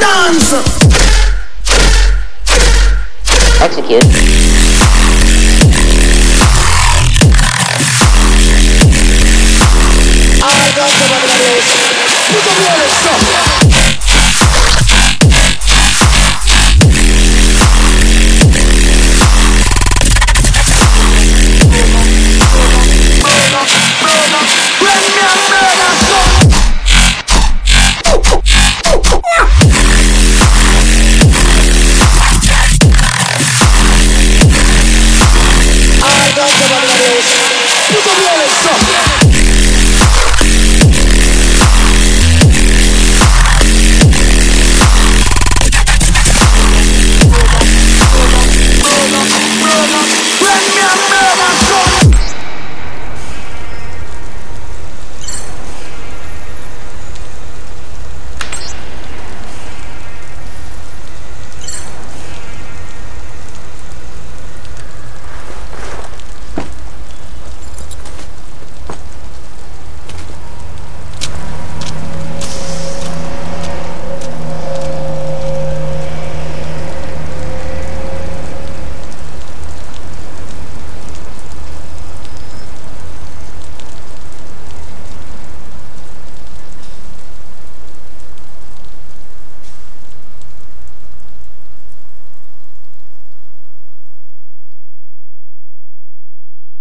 answer. Execute. I got somebody else. Put the wall stuff.